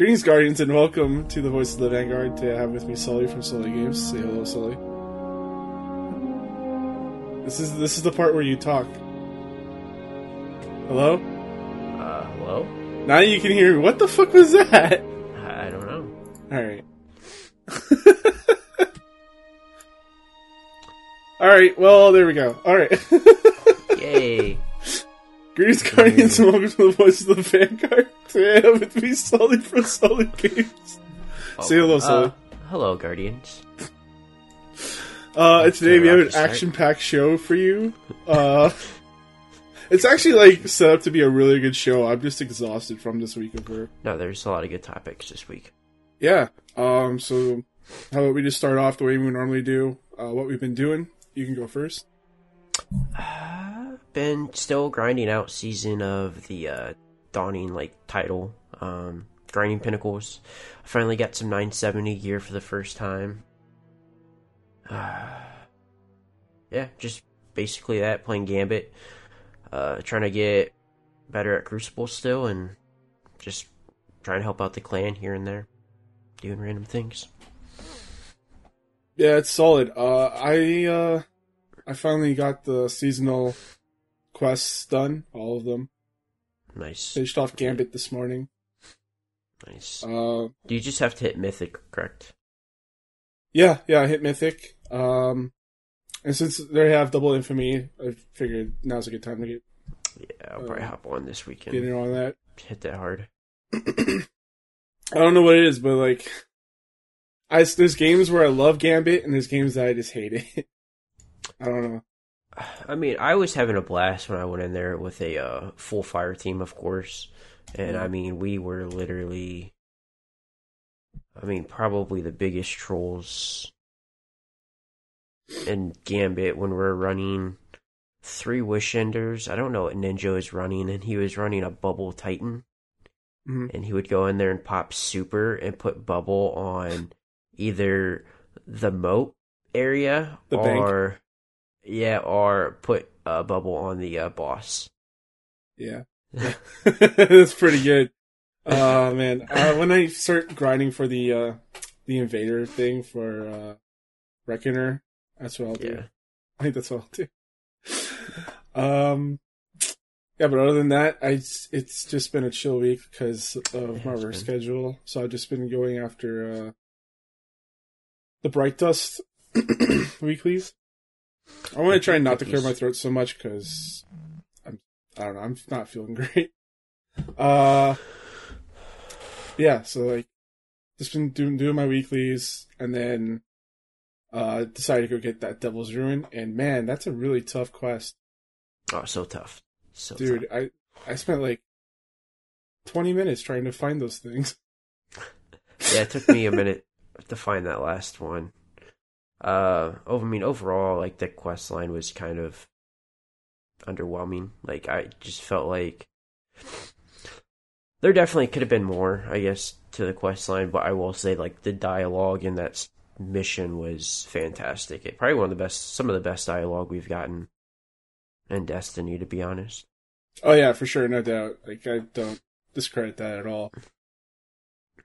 Greetings, Guardians, and welcome to the Voice of the Vanguard. Today I have with me Sully from Sully Games. Say hello, Sully. This is this is the part where you talk. Hello? Uh, hello? Now you can hear me. What the fuck was that? I don't know. Alright. Alright, well, there we go. Alright. Yay. Greetings, Guardians, and welcome to the Voice of the Vanguard. Today I have with me Sully from Sully Games. Say hello, Sully. Uh, hello, Guardians. Uh, and today we have an action-packed show for you. Uh, it's actually like set up to be a really good show. I'm just exhausted from this week of work. No, there's a lot of good topics this week. Yeah. Um. So, how about we just start off the way we normally do? Uh, what we've been doing. You can go first. Been still grinding out season of the uh, Dawning like title. Um, grinding pinnacles. I finally got some 970 gear for the first time. yeah, just basically that. Playing Gambit. Uh, trying to get better at Crucible still, and just trying to help out the clan here and there, doing random things. Yeah, it's solid. Uh, I uh, I finally got the seasonal quests done, all of them. Nice, Finished off Gambit this morning. nice. Uh, Do you just have to hit Mythic, correct? yeah, yeah, I hit Mythic. Um, and since they have double infamy, I figured now's a good time to get Yeah, I'll probably Uh, hop on this weekend. get in on that. Hit that hard. I don't know what it is, but like, I there's games where I love Gambit, and there's games that I just hate it. I don't know. I mean, I was having a blast when I went in there with a uh, full fire team, of course. And I mean, we were literally, I mean, probably the biggest trolls in Gambit when we're running three Wish Enders. I don't know what Ninja is running, and he was running a Bubble Titan. Mhm. And he would go in there and pop super and put Bubble on either the moat area The bank. Yeah, or put a Bubble on the uh, boss. Yeah, that's pretty good. Uh man, uh, when I start grinding for the uh the invader thing for uh Reckoner, that's what I'll do. Yeah. I think that's what I'll do. Um, yeah, but other than that, I it's just been a chill week because of my work schedule. So I've just been going after uh the Bright Dust weeklies. I want to try not to clear my throat so much because I'm I don't know I'm not feeling great. Uh, yeah, so like just been doing doing my weeklies and then uh decided to go get that Devil's Ruin and man, that's a really tough quest. Oh, so tough. So Dude, I I spent like 20 minutes trying to find those things. Yeah, it took me a minute to find that last one. Uh, over, I mean, overall, like, the quest line was kind of underwhelming. Like, I just felt like there definitely could have been more, I guess, to the quest line, but I will say, like, the dialogue in that mission was fantastic. It probably one of the best, some of the best dialogue we've gotten in Destiny, to be honest. Oh yeah, for sure, no doubt. Like I don't discredit that at all.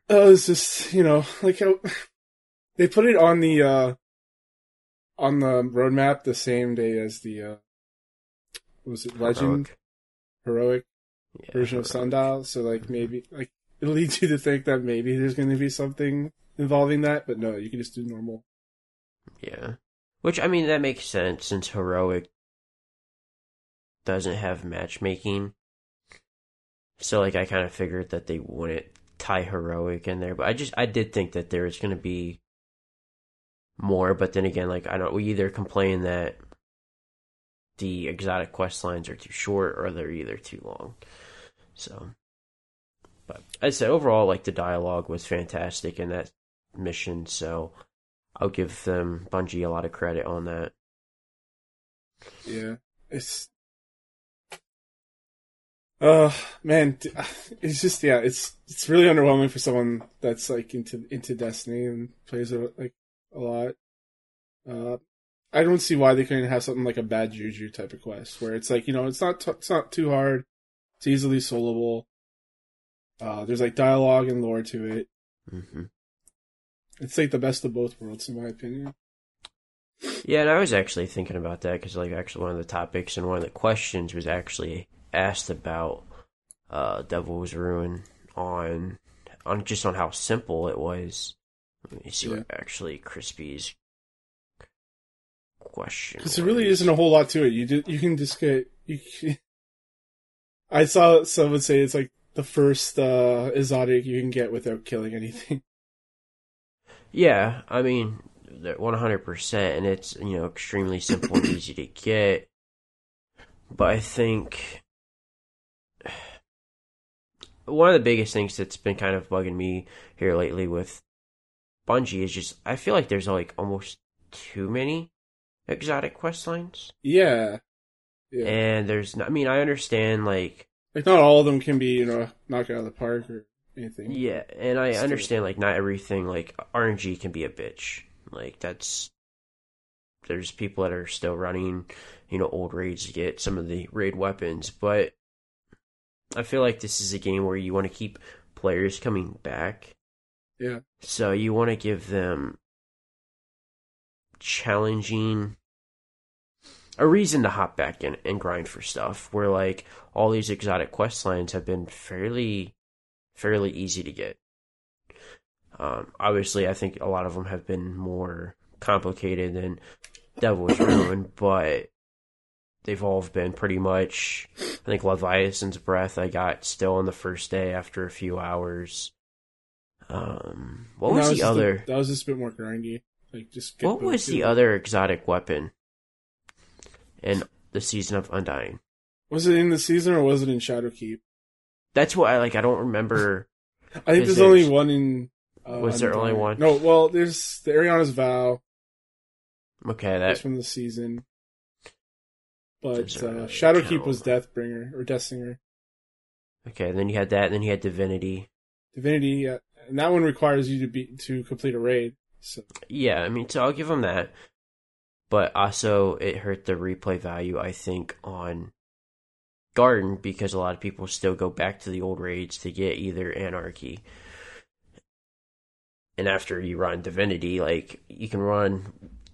Oh, it's just you know, like how they put it on the uh on the roadmap the same day as the uh was it legend heroic, Yeah, version of. Sundial. So like maybe like it leads you to think that maybe there's going to be something involving that, but no, you can just do normal. Yeah. Which, I mean, that makes sense since Heroic doesn't have matchmaking. So, like, I kind of figured that they wouldn't tie Heroic in there. But I just, I did think that there was going to be more. But then again, like, I don't, we either complain that the exotic quest lines are too short or they're either too long. So, but I said overall, like, the dialogue was fantastic in that mission. So, I'll give them Bungie a lot of credit on that. Yeah, it's. Uh man, it's just yeah, it's it's really underwhelming for someone that's like into into Destiny and plays like a lot. Uh, I don't see why they couldn't have something like a bad juju type of quest where it's like you know it's not t- it's not too hard, it's easily solvable. Uh, there's like dialogue and lore to it. hmm It's like the best of both worlds, in my opinion. Yeah, and I was actually thinking about that because, like, actually, one of the topics and one of the questions was actually asked about uh, Devil's Ruin on on just on how simple it was. Let me see what actually Crispy's question. Because there really isn't a whole lot to it. You do, you can just get. You can, I saw someone say it's like the first uh, exotic you can get without killing anything. Yeah, I mean, one hundred percent, and it's you know extremely simple and easy to get. But I think one of the biggest things that's been kind of bugging me here lately with Bungie is just I feel like there's like almost too many exotic quest lines, Yeah, yeah. and there's not, I mean I understand like Like not all of them can be you know knocked out of the park or anything. Yeah, and I Still. understand like not everything like RNG can be a bitch. Like that's there's people that are still running, you know, old raids to get some of the raid weapons, but I feel like this is a game where you want to keep players coming back. Yeah. So you want to give them challenging a reason to hop back in and grind for stuff where like all these exotic quest lines have been fairly fairly easy to get. Um, obviously, I think a lot of them have been more complicated than Devil's Ruin, but they've all been pretty much. I think Leviathan's Breath I got still on the first day after a few hours. Um, what And was the a- other? that was just a bit more grindy. Like just What both was the other exotic weapon in the season of Undying? Was it in the season or was it in Shadowkeep? That's what I like. I don't remember. I think there's only one in. Uh, Was there only one? No, well, there's the Eriana's Vow. Okay, That's from the season. But uh, Shadowkeep was Deathbringer or Deathsinger. okay. Then you had that. Then you had Divinity. Divinity, yeah, and that one requires you to be to complete a raid. So Yeah, I mean, so I'll give them that. But also, it hurt the replay value, I think, on Garden because a lot of people still go back to the old raids to get either Anarchy. And after you run Divinity, like, you can run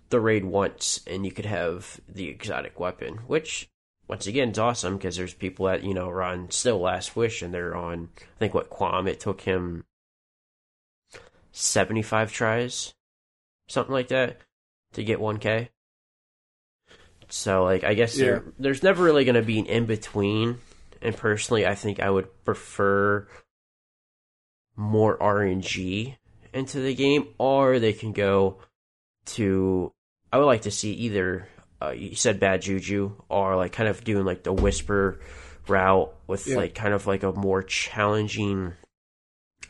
the raid once and you could have the exotic weapon, which, once again, is awesome because there's people that, you know, run still Last Wish and they're on, I think, what, Quam, it took him 75 tries something like that to get 1k so like i guess there, there's never really going to be an in between and personally i think i would prefer more rng into the game or they can go to i would like to see either uh, you said bad juju or like kind of doing like the whisper route with Yeah. like kind of like a more challenging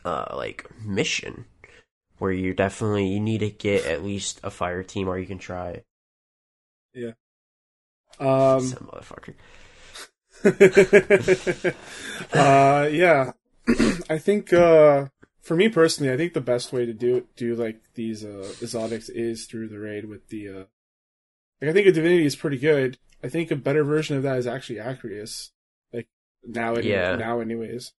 uh like mission where you definitely you need to get at least a fire team or you can try Yeah. um some motherfucker. uh yeah. I think uh for me personally, I think the best way to do do like these uh exotics is through the raid with the uh like I think a divinity is pretty good. I think a better version of that is actually Acrius. Like now it Yeah. now anyways.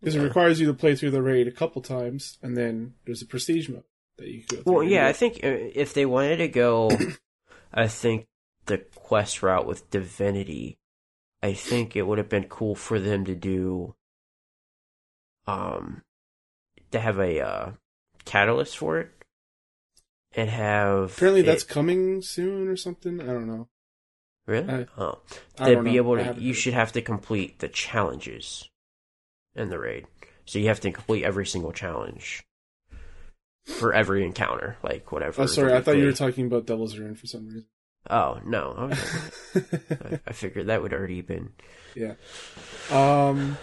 Because Yeah. it requires you to play through the raid a couple times and then there's a prestige mode that you can go through. Well, yeah, I think uh, if they wanted to go, I think the quest route with Divinity, I think it would have been cool for them to do, um, to have a uh, catalyst for it, and have apparently it- that's coming soon or something. I don't know. really I- oh they'd be know. able to. You should have to complete the challenges in the raid, so you have to complete every single challenge for every encounter, like whatever. Oh, sorry. I thought you were talking about Devil's Ruin for some reason. Oh no, I, I, I figured that would already been. yeah. Um.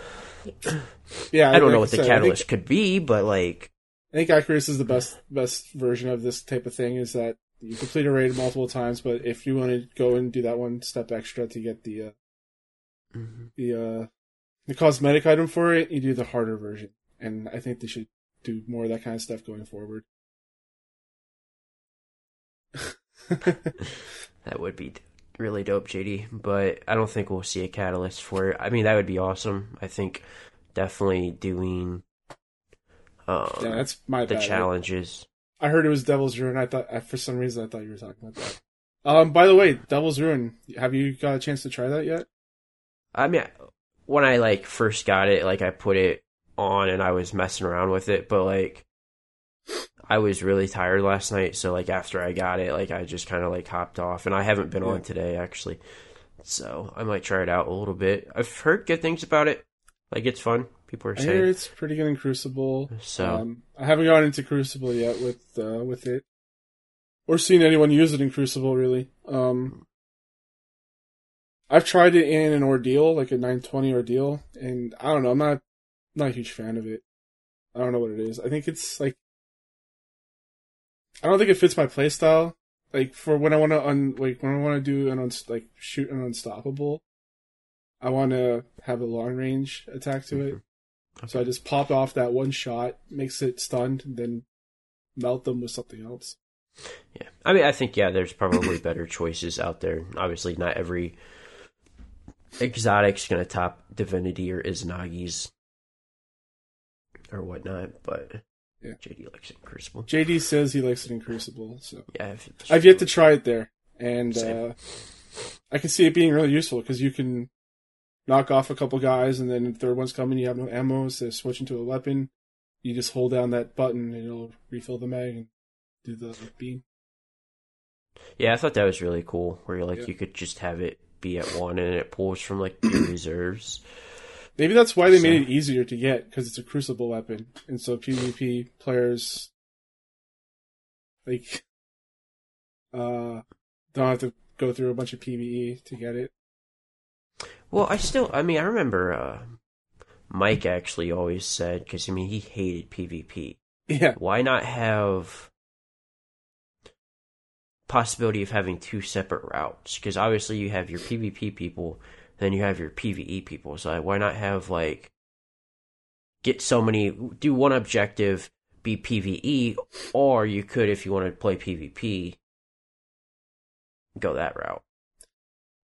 Yeah. I don't know what the said, I think- catalyst could be, but like, I think Acrius is the best best version of this type of thing. Is that you complete a raid multiple times, but if you want to go and do that one step extra to get the uh, the uh, the cosmetic item for it, you do the harder version. And I think they should do more of that kind of stuff going forward. that would be really dope, JD. But I don't think we'll see a catalyst for it. I mean, that would be awesome. I think definitely doing um, Yeah, that's my the bad. challenges. I heard it was Devil's Ruin. I thought, I, for some reason, I thought you were talking about that. Um, by the way, Devil's Ruin. Have you got a chance to try that yet? I mean, when I like first got it, like I put it on and I was messing around with it, but like I was really tired last night, so like after I got it, like I just kind of like hopped off, and I haven't been Yeah. on today actually, so I might try it out a little bit. I've heard good things about it, like it's fun. People are I hear saying it's pretty good in Crucible. so. Um, I haven't gone into Crucible yet with uh, with it, or seen anyone use it in Crucible really. Um, I've tried it in an ordeal, like a 920 ordeal, and I don't know. I'm not not a huge fan of it. I don't know what it is. I think it's like I don't think it fits my playstyle. Like for when I want to un like when I want to do an uns- like shoot an unstoppable, I want to have a long range attack to it. So I just pop off that one shot, makes it stunned, and then melt them with something else. Yeah, I mean, I think yeah, there's probably better choices out there. Obviously, not every exotic's gonna top Divinity or Izanagi's or whatnot, but Yeah. JD likes it in Crucible. JD says he likes it in Crucible, so Yeah, I've, I've yet to try it there, and uh, I can see it being really useful because you can knock off a couple guys, and then if third one's coming, you have no ammo, so switch into a weapon. You just hold down that button, and it'll refill the mag and do the beam. Yeah, I thought that was really cool. Where you're like Yeah. you could just have it be at one, and it pulls from like your reserves. Maybe that's why they So- made it easier to get because it's a Crucible weapon, and so PvP players like uh don't have to go through a bunch of PVE to get it. Well, I still, I mean, I remember uh, Mike actually always said because I mean he hated PvP. Yeah, why not have possibility of having two separate routes because obviously you have your pvp people then you have your pve people so why not have like get so many do one objective be pve or you could if you want to play pvp go that route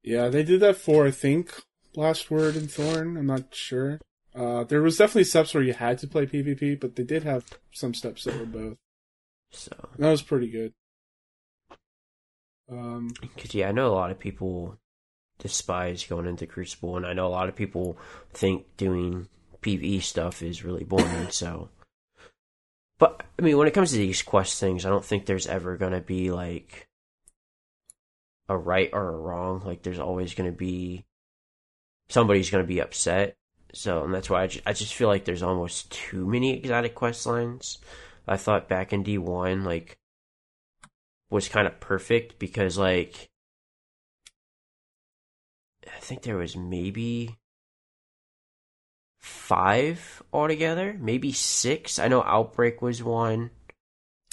yeah, they did that for I think Last Word and Thorn. I'm not sure. Uh, there was definitely steps where you had to play PvP, but they did have some steps that were both. so And that was pretty good. Um, Because yeah, I know a lot of people despise going into Crucible, and I know a lot of people think doing PVE stuff is really boring. so, but I mean, when it comes to these quest things, I don't think there's ever gonna be like a right or a wrong. Like, there's always gonna be somebody's gonna be upset. So, and that's why I just, I just feel like there's almost too many exotic quest lines. I thought back in D one, like was kind of perfect because like I think there was maybe five altogether, maybe six. I know Outbreak was one.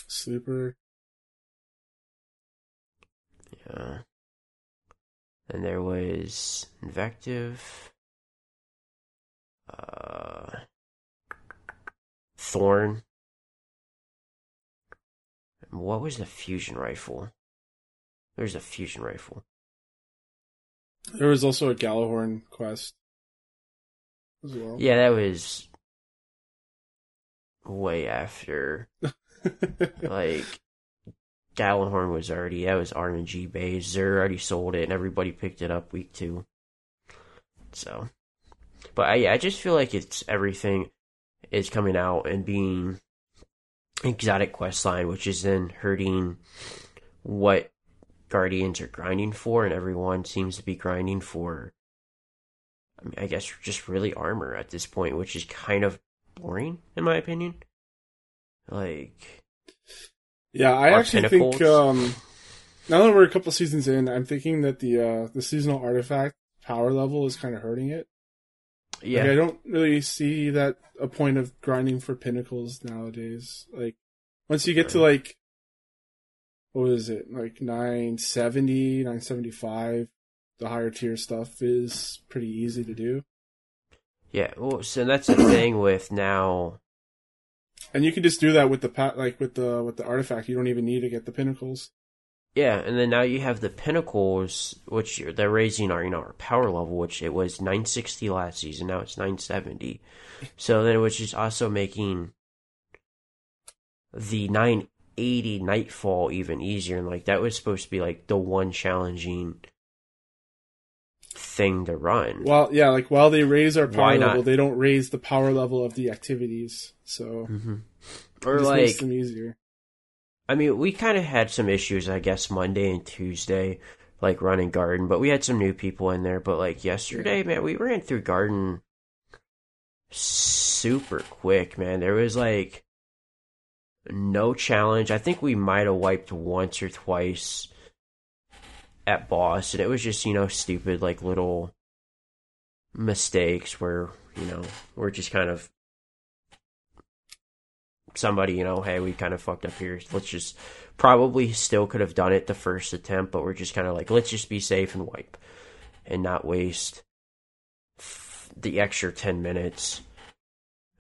Sleeper. Yeah. And there was Invective. Uh Thorn. What was the fusion rifle? There's a fusion rifle. There was also a Gjallarhorn quest as well. Yeah, that was way after. like, Gjallarhorn was already, that was RNG based. Xur already sold it and everybody picked it up week two. So, but I, I just feel like it's everything is coming out and being exotic quest line, which is then hurting what Guardians are grinding for, and everyone seems to be grinding for I mean, I guess just really armor at this point, which is kind of boring in my opinion. Like, Yeah, I actually pinnacles. think um, now that we're a couple seasons in, I'm thinking that the uh, the seasonal artifact power level is kind of hurting it. Yeah, Like, I don't really see that a point of grinding for pinnacles nowadays. Like once you get to like what is it like 970 975 the higher tier stuff is pretty easy to do yeah. Well, so that's the thing with now. and you can just do that with the pat like with the with the artifact you don't even need to get the pinnacles Yeah, and then now you have the pinnacles, which they're raising our you know our power level, which it was 960 last season, now it's 970. So then, which is also making the 980 nightfall even easier, and like that was supposed to be like the one challenging thing to run. Well, yeah, like while they raise our power level, they don't raise the power level of the activities. So hmm it Or just makes like them easier. I mean, we kind of had some issues, I guess, Monday and Tuesday, like running garden, but we had some new people in there. But like yesterday, man, we ran through garden super quick, man. There was like no challenge. I think we might have wiped once or twice at boss, and it was just, you know, stupid, like little mistakes where, you know, we're just kind of somebody, you know, hey, we kind of fucked up here. Let's just probably still could have done it the first attempt, but we're just kind of like, let's just be safe and wipe and not waste the extra 10 minutes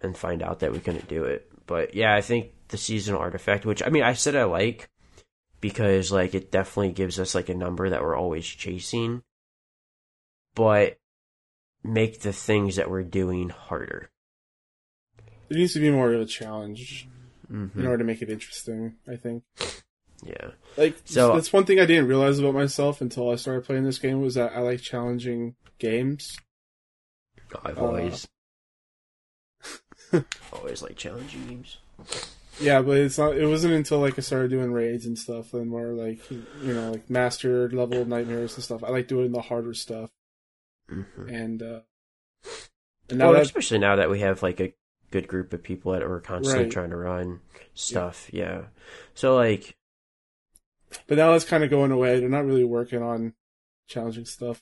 and find out that we couldn't do it. But yeah, I think the seasonal artifact, which I mean, I said I like because like it definitely gives us like a number that we're always chasing, but make the things that we're doing harder. It needs to be more of a challenge Mm-hmm. in order to make it interesting. I think. Yeah. Like So- that's one thing I didn't realize about myself until I started playing this game was that I like challenging games. I've Uh, always always like challenging games. Yeah, but it's not. It wasn't until like I started doing raids and stuff, and more like you know, like master level nightmares and stuff. I like doing the harder stuff, Mm-hmm. and uh, and now Well, that especially now that we have like a good group of people that were constantly Right. trying to run stuff. Yeah. So like, but now that's kind of going away. They're not really working on challenging stuff.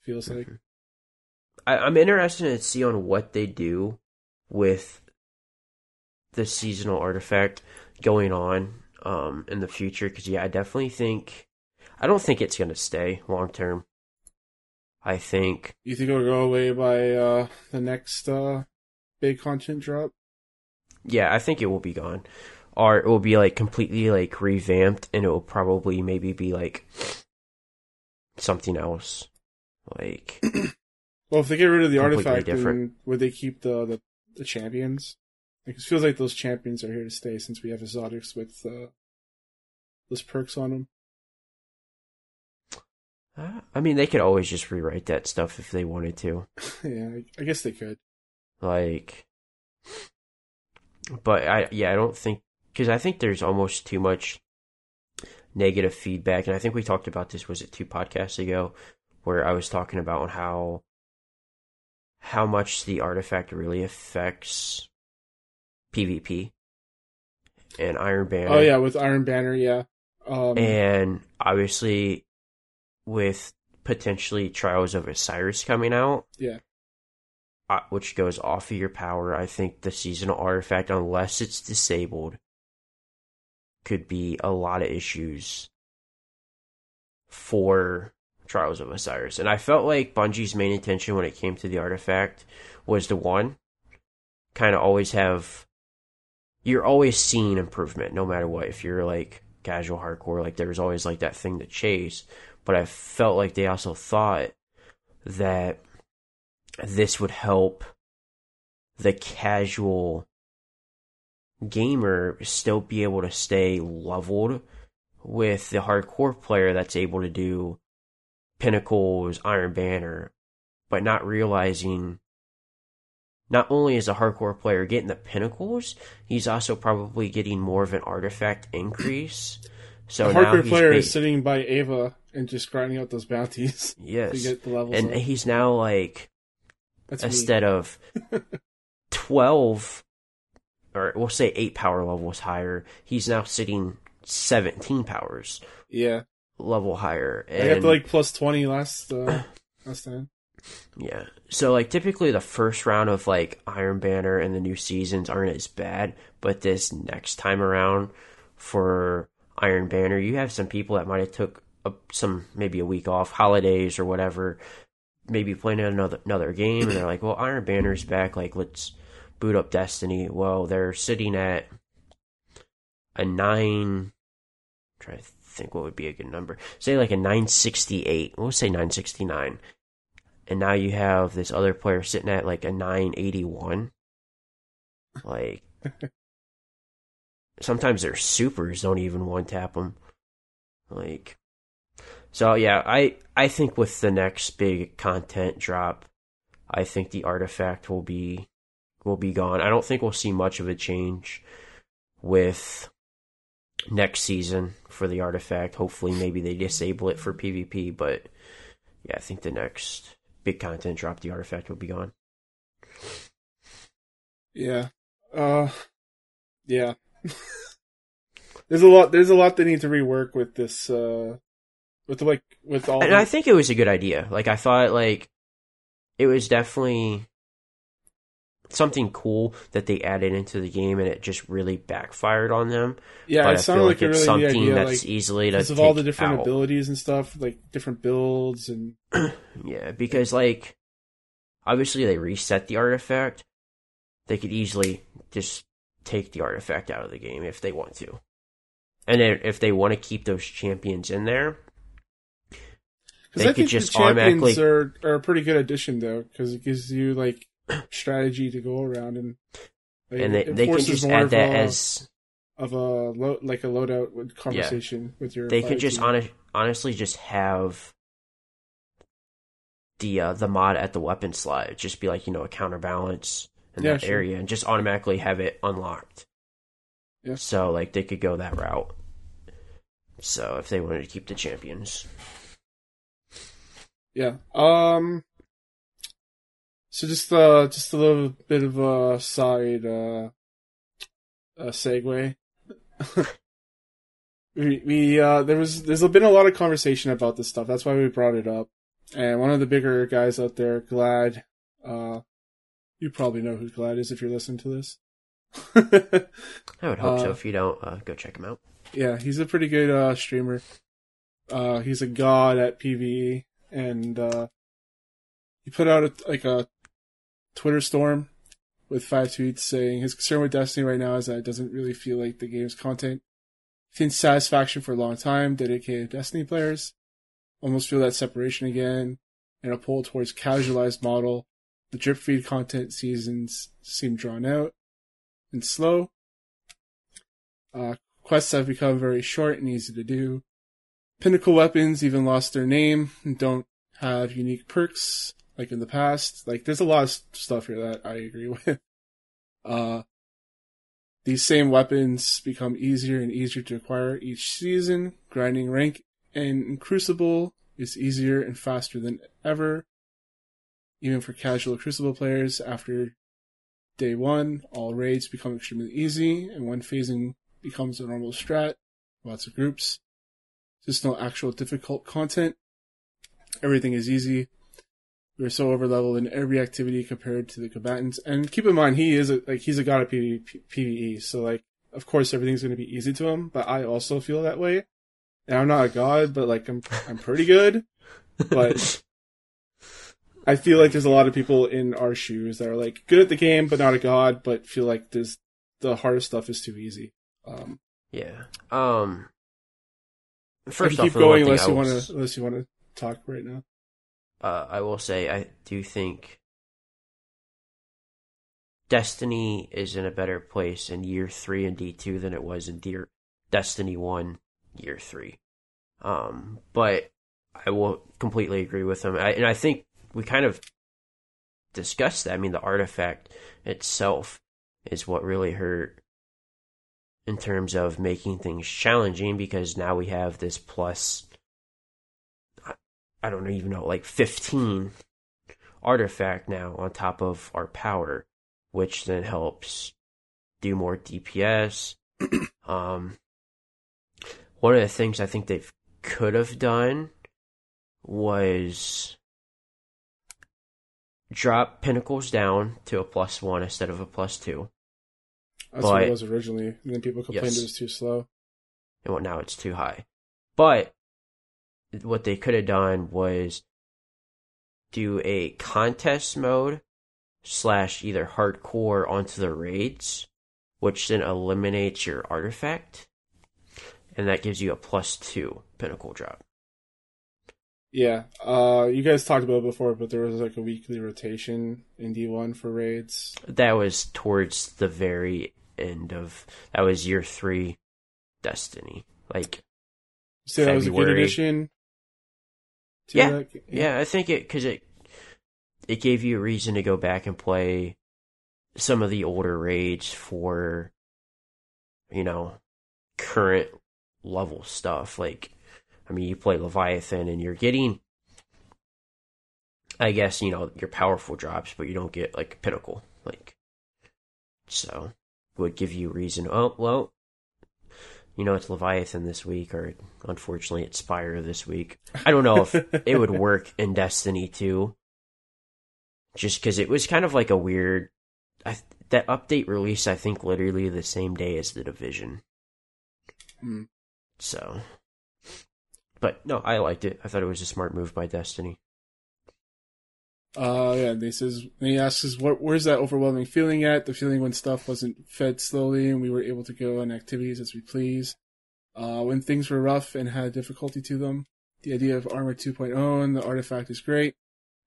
Feels like I, I'm interested to see on what they do with the seasonal artifact going on um, in the future. Because yeah, I definitely think I don't think it's gonna stay long term. I think you think it'll go away by uh, the next uh, big content drop. yeah, I think it will be gone, or it will be like completely like revamped, and it will probably maybe be like something else, like Well, if they get rid of the artifact, different. then would they keep the the, the champions? Like, it feels like those champions are here to stay since we have exotics with uh, those perks on them. uh, I mean, they could always just rewrite that stuff if they wanted to. yeah, I guess they could. Like but i yeah i don't think because i think there's almost too much negative feedback and i think we talked about this was it two podcasts ago where i was talking about how how much the artifact really affects pvp and iron banner Oh yeah, with Iron Banner, yeah. Um, and obviously with potentially trials of osiris coming out yeah, Uh, which goes off of your power. I think the seasonal artifact, unless it's disabled, could be a lot of issues for Trials of Osiris. And I felt like Bungie's main intention when it came to the artifact was to one, kind of always have. You're always seeing improvement, no matter what. If you're like casual hardcore, like there's always like that thing to chase. But I felt like they also thought that this would help the casual gamer still be able to stay leveled with the hardcore player that's able to do pinnacles, Iron Banner, but not realizing not only is a hardcore player getting the pinnacles, he's also probably getting more of an artifact increase. So the now hardcore he's player is sitting by Eva and just grinding out those bounties to yes, get the levels. and up. he's now like That's instead of 12 or we'll say 8 power levels higher he's now sitting 17 powers Yeah, level higher I and got to like plus twenty last uh, last time. yeah. So like typically the first round of like iron banner and the new seasons aren't as bad but this next time around for iron banner you have some people that might have took a, some maybe a week off holidays or whatever maybe playing another another game and they're like well iron banner's back like let's boot up destiny well they're sitting at a 9 try to think what would be a good number. Say like a 968. We'll say 969. And now you have this other player sitting at like a 981. Like, sometimes their supers don't even one tap them. Like, so yeah, I I think with the next big content drop, I think the artifact will be will be gone. I don't think we'll see much of a change with next season for the artifact. Hopefully, maybe they disable it for PvP, but yeah, I think the next big content drop, the artifact will be gone. Yeah. Uh yeah. there's a lot there's a lot they need to rework with this uh with like with all And the, I think it was a good idea. Like I thought like it was definitely something cool that they added into the game and it just really backfired on them. yeah, but it I sounded feel like, like it's really something idea that's like easily to because take of all the different out. abilities and stuff, like different builds and Yeah, because like obviously they reset the artifact. They could easily just take the artifact out of the game if they want to. And then if they want to keep those champions in there, They I could think just the champions automatically- are, are a pretty good addition though, because it gives you like strategy to go around and like, and they, they can just add that a, as of a lo- like a loadout conversation with your. they could just honestly just have the uh, the mod at the weapon slot It'd just be like you know a counterbalance in Yeah, that sure. area and just automatically have it unlocked. Yeah. So like they could go that route. So if they wanted to keep the champions, Yeah. Um. So just uh just a little bit of a side uh, a segue. we we uh there was there's been a lot of conversation about this stuff. That's why we brought it up. And one of the bigger guys out there, Gladd, uh, you probably know who Gladd is if you're listening to this. I would hope so. Uh, If you don't, uh, go check him out. yeah, he's a pretty good uh, streamer. Uh, he's a god at PVE, and uh, he put out a, like a Twitter storm with five tweets saying his concern with Destiny right now is that it doesn't really feel like the game's content. Since satisfaction for a long time, dedicated Destiny players almost feel that separation again, and a pull towards casualized model. The drip feed content seasons seem drawn out and slow. Uh, quests have become very short and easy to do. Pinnacle weapons even lost their name and don't have unique perks like in the past. Like there's a lot of stuff here that I agree with. Uh, these same weapons become easier and easier to acquire each season. Grinding rank and Crucible is easier and faster than ever. Even for casual Crucible players, after day one, all raids become extremely easy, and when phasing becomes a normal strat, lots of groups. There's no actual difficult content. Everything is easy. We're so overleveled in every activity compared to the combatants. And keep in mind, he is a, like he's a god of PvE, PvE, so like of course everything's going to be easy to him. But I also feel that way. And I'm not a god, but like I'm I'm pretty good. But I feel like there's a lot of people in our shoes that are like good at the game, but not a god, but feel like there's the hardest stuff is too easy. Um, yeah. Um. First off, keep going unless you want to unless you want to talk right now. uh, I will say I do think Destiny is in a better place in year three and D two than it was in Dear Destiny one year three. Um, but I will completely agree with him, I, and I think we kind of discussed that. I mean, the artifact itself is what really hurt in terms of making things challenging because now we have this plus I- don't even know, like 15 artifact now on top of our power, which then helps do more DPS. um, one of the things I think they could have done was drop pinnacles down to a plus one instead of a plus two. That's what it was originally, and then people complained Yes. it was too slow. and what now it's too high. But what they could have done was do a contest mode slash either hardcore onto the raids, which then eliminates your artifact. and that gives you a plus two pinnacle drop. Yeah, uh, you guys talked about it before, but there was like a weekly rotation in D1 for raids. That was towards the very end of that was year three, Destiny. Like, so that was a good February. addition. to Yeah. that? yeah, I think it because it it gave you a reason to go back and play some of the older raids for you know current level stuff. Like, I mean, you play Leviathan and you're getting, I guess you know your powerful drops, but you don't get like pinnacle. Like, so would give you reason. Oh well. You know, it's Leviathan this week, or unfortunately, it's Spire this week. I don't know if it would work in Destiny 2. Just because it was kind of like a weird. I, that update released, I think, literally the same day as the Division. Hmm. So. But no, I liked it. I thought it was a smart move by Destiny. Uh, yeah, and he says, and he asks us, what, where's that overwhelming feeling at? The feeling when stuff wasn't fed slowly and we were able to go on activities as we please. Uh, when things were rough and had difficulty to them. The idea of Armor 2.0 and the artifact is great,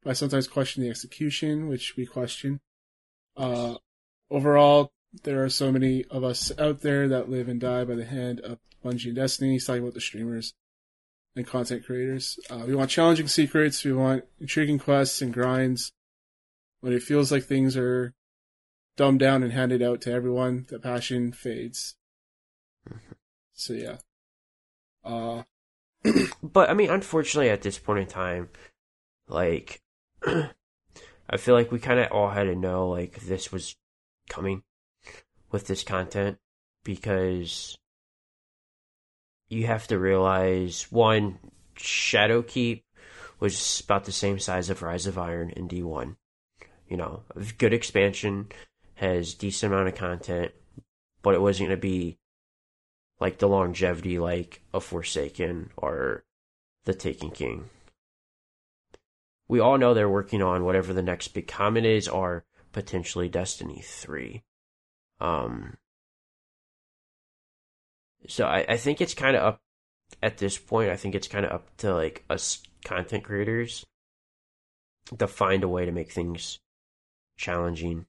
but I sometimes question the execution, which we question. Uh, overall, there are so many of us out there that live and die by the hand of Bungie and Destiny. He's talking about the streamers and content creators. Uh, we want challenging secrets. We want intriguing quests and grinds. When it feels like things are dumbed down and handed out to everyone, the passion fades. So yeah. Uh, But I mean, unfortunately, at this point in time, like, I feel like we kind of all had to know like this was coming with this content because you have to realize one, Shadowkeep was about the same size of Rise of Iron in D1. You know, good expansion, has decent amount of content, but it wasn't going to be like the longevity like a Forsaken or the Taken King. We all know they're working on whatever the next big comment is, or potentially Destiny 3. Um, so I, I think it's kind of up at this point. I think it's kind of up to like us content creators to find a way to make things challenging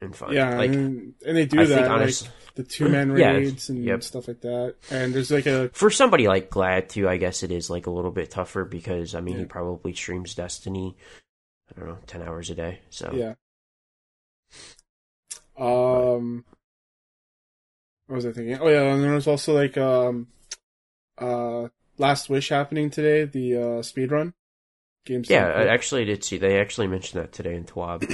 and fun. yeah, like and, and they do I that, think like the two man Yeah, raids and yep. stuff like that. And there's like a for somebody like Gladd too, I guess it is like a little bit tougher because I mean he probably streams Destiny, I don't know, ten hours a day. So yeah. Um, what was I thinking? Oh yeah, and there was also like um, uh, Last Wish happening today, the uh speed run. Games. yeah, I actually did see they actually mentioned that today in TWAB.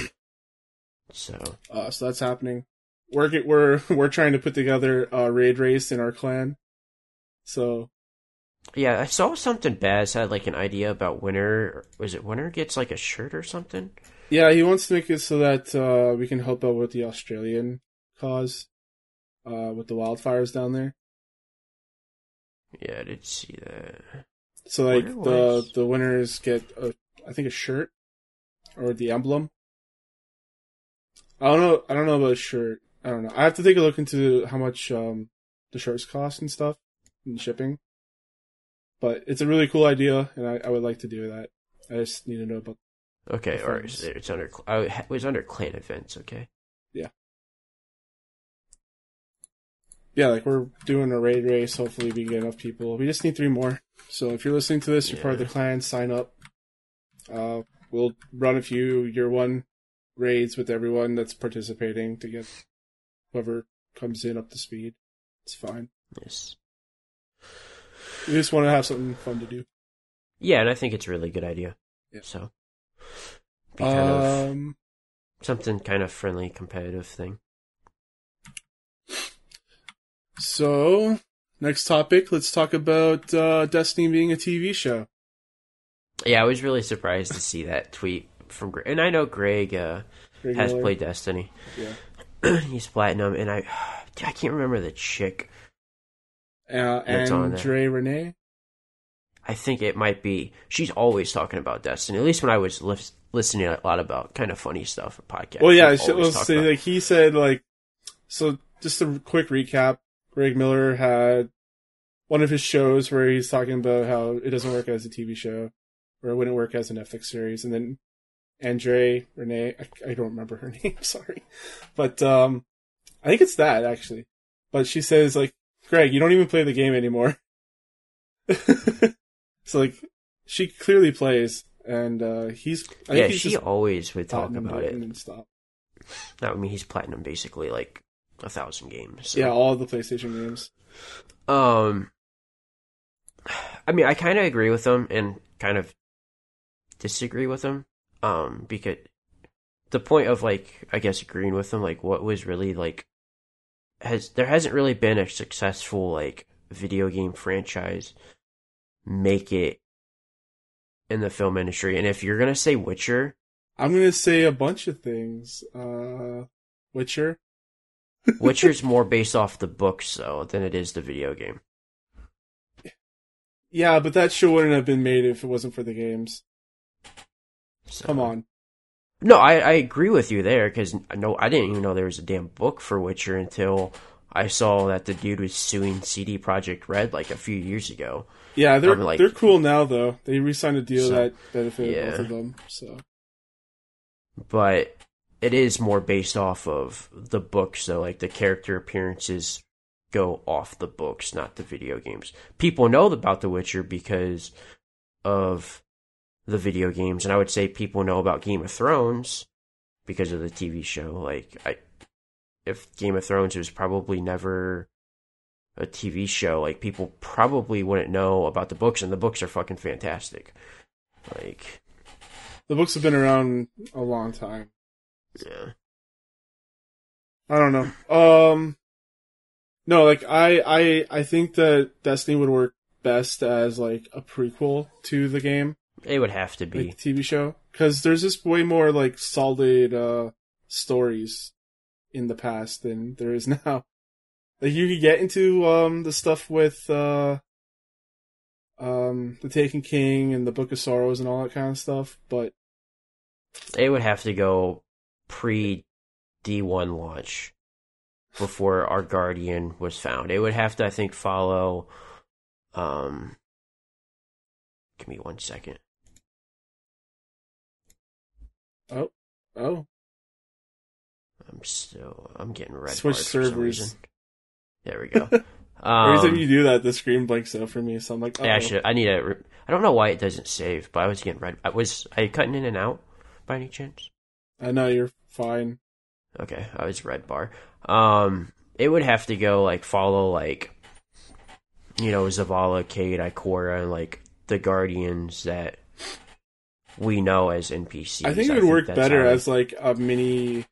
so Uh, so that's happening. We're get- we're we're trying to put together a raid race in our clan. So yeah, I saw something Baz had like an idea about winner. Was it winner gets like a shirt or something? yeah, he wants to make it so that uh, we can help out with the Australian cause, uh, with the wildfires down there. Yeah, I did see that. So like the was- the winners get a, I think a shirt or the emblem. I don't know. I don't know about a shirt. I don't know. I have to take a look into how much um the shirts cost and stuff and shipping. But it's a really cool idea, and I, I would like to do that. I just need to know about. Okay, The all right. funds. so It's under. I it was under clan events. Okay. Yeah, like we're doing a raid race. Hopefully, we get enough people. We just need three more. So if you're listening to this, you're part of the clan. Sign up. Uh, we'll run a few year one raids with everyone that's participating to get whoever comes in up to speed. It's fine. Yes. We just want to have something fun to do. Yeah, and I think it's a really good idea. Yeah. So. Be kind of Um, something kind of friendly, competitive thing. So next topic. Let's talk about uh, Destiny being a TV show. Yeah, I was really surprised to see that tweet from Greg. And I know Greg uh, has Regular- played Destiny. Yeah. He's platinum, and I, I can't remember the chick. Uh, That's on there. Renee. I think it might be. She's always talking about Destiny. At least when I was lis- listening a lot about kind of funny stuff, podcast. Well, yeah, I should always well, talk say like he said like so. Just a quick recap: Greg Miller had one of his shows where he's talking about how it doesn't work as a TV show, or it wouldn't work as a Netflix series, and then Andrea Rene, I, I don't remember her name, sorry, but um, I think it's that actually. But she says like, Greg, you don't even play the game anymore. so like, she clearly plays, and uh, he's I yeah, he's she always would talk about it. and stop. I mean, he's platinum basically like a thousand games. so- Yeah, all the PlayStation games. Um, I mean, I kind of agree with them and kind of disagree with them. Um, because the point of like, I guess agreeing with them, like, what was really like, has there hasn't really been a successful like video game franchise make it in the film industry. And if you're gonna say Witcher, I'm gonna say a bunch of things. Uh, Witcher. Witcher's more based off the books though than it is the video game. Yeah, but that show wouldn't have been made if it wasn't for the games. So- Come on. No, I, I agree with you there because I know I didn't even know there was a damn book for Witcher until I saw that the dude was suing CD Projekt Red like a few years ago. Yeah, they're like- they're cool now though. They re-signed a deal So- that benefited yeah. both of them. So But it is more based off of the books, so like the character appearances go off the books, not the video games. People know about The Witcher because of the video games, and I would say people know about Game of Thrones because of the TV show. Like I if Game of Thrones was probably never a TV show, like people probably wouldn't know about the books and the books are fucking fantastic. Like the books have been around a long time. Yeah. I don't know. Um, no, like I I I think that Destiny would work best as like a prequel to the game, It would have to be. like TV show, because there's just way more like solid uh stories in the past than there is now. Like you could get into um the stuff with uh um the Taken King and the Book of Sorrows and all that kind of stuff, but It would have to go pre D1 launch before our Guardian was found. It would have to, I think, follow. Um, give me one second. oh oh I'm still. I'm getting red. Switch servers. reason. There we go. every time Um, you do that, the screen blanks out for me. So I'm like, yeah, I should. I need a. Re- I don't know why it doesn't save, but I was getting red. I was. I cutting in and out by any chance? I know you're fine. Okay, I was red bar. Um, it would have to go like follow like, you know, Zavala, Cayde, Ikora, and like the Guardians that we know as NPCs. I think it would work better as like a mini,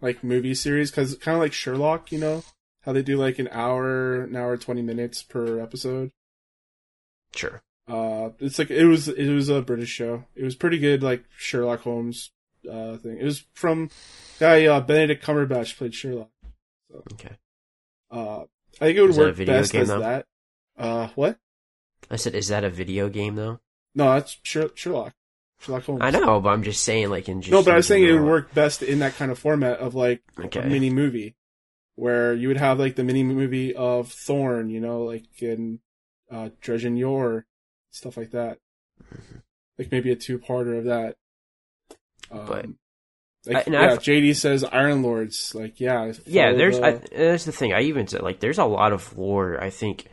like movie series because kind of like Sherlock, you know, how they do like an hour, an hour twenty minutes per episode. sure. Uh, it's like it was it was a British show. It was pretty good, like Sherlock Holmes uh thing. It was from guy uh, Benedict Cumberbatch played Sherlock. Okay, Uh, I think it would Is that work video best game, as though? that. Uh, what? I said, is that a video game though? No, that's Sherlock. Sherlock Holmes. I know, but I'm just saying, like in just no, but I was saying it would work best in that kind of format of like Okay. a mini movie, where you would have like the mini movie of Thorn, you know, like in uh, Dredgen Yor, stuff like that. Mm-hmm. Like maybe a two-parter of that. Um, But- like, I- yeah, I've- JD says Iron Lords. Like, yeah, yeah there's the- I, that's the thing i even said like there's a lot of lore i think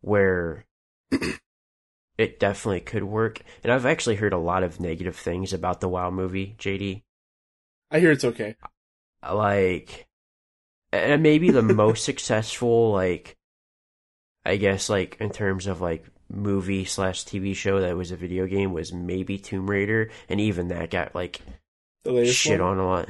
where it definitely could work and i've actually heard a lot of negative things about the wow movie jd I hear it's okay. like and maybe the most successful like i guess like in terms of like movie slash tv show that was a video game was maybe tomb raider and even that got like shit one. on a lot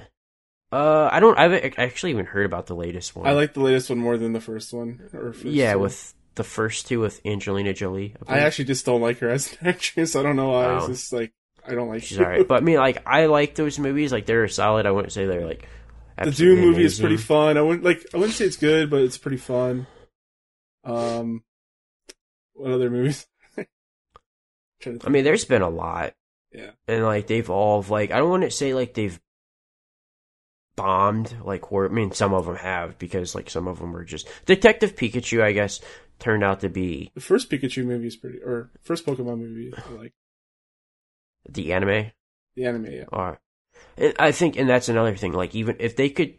uh i don't i've actually even heard about the latest one I like the latest one more than the first one. Or first yeah, with the first two with Angelina Jolie. I actually just don't like her as an actress. I don't know why. It's just like I don't like. she's alright, but I mean, like I like those movies. Like they're solid. I wouldn't say they're like the Doom movie is pretty fun. I wouldn't like. I wouldn't say it's good, but it's pretty fun. Um, what other movies? I mean, there's been a lot, Yeah. and like they've all like I don't want to say like they've bombed like horror. I mean, some of them have because like some of them were just Detective Pikachu. I guess turned out to be The first Pikachu movie is pretty, or first Pokemon movie, like the anime. the anime. Yeah, Or, and I think, and that's another thing. Like, even if they could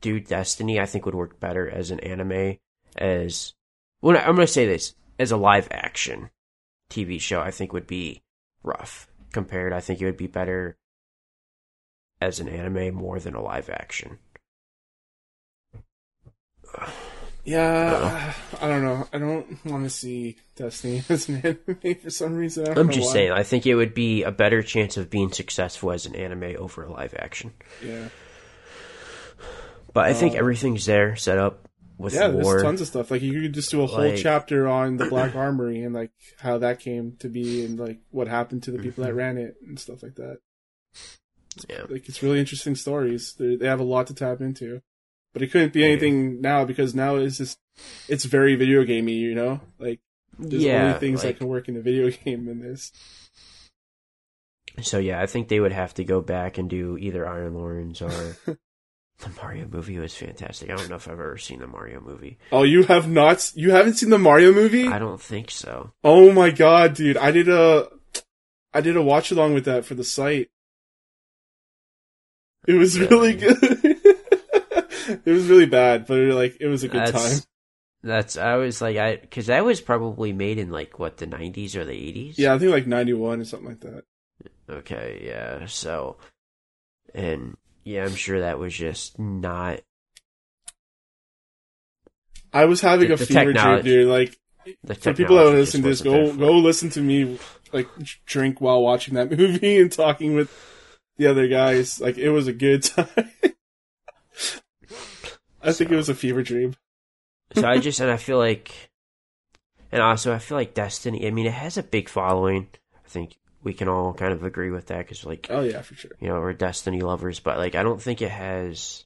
do Destiny, I think would work better as an anime. As well, I'm going to say this as a live action TV show, I think would be rough compared. I think it would be better as an anime more than a live action. yeah. I don't know. I don't want to see Destiny as an anime for some reason. I I'm just why. saying, I think it would be a better chance of being successful as an anime over a live action. Yeah, But I think Uh, everything's there set up with yeah. lore. There's tons of stuff. Like you could just do a whole Like- chapter on the Black Armory and like how that came to be and like what happened to the people Mm-hmm. that ran it and stuff like that. yeah. Like it's really interesting stories. They they have a lot to tap into, but it couldn't be anything now because now it's just it's very video gamey. You know, like there's yeah, only things like- that can work in a video game in this. So yeah, I think they would have to go back and do either Iron Lords or the Mario movie was fantastic. I don't know if I've ever seen the Mario movie. Oh, you have not? You haven't seen the Mario movie? I don't think so. Oh my god, dude! I did a, I did a watch along with that for the site. It was really good. it was really bad, but it, like it was a good That's- time. That's I was like I because that was probably made in like what the '90s or the '80s. Yeah, I think like ninety one or something like that. Okay. Yeah. So, and yeah, I'm sure that was just not. I was having The- a the fever dream, dude. Like The for people that listen to this, go go listen to me like drink while watching that movie and talking with the other guys. Like it was a good time. I think it was a fever dream. so I just and I feel like, and also I feel like Destiny. I mean, it has a big following. I think we can all kind of agree with that because like Oh yeah, for sure. you know we're Destiny lovers, but like I don't think it has.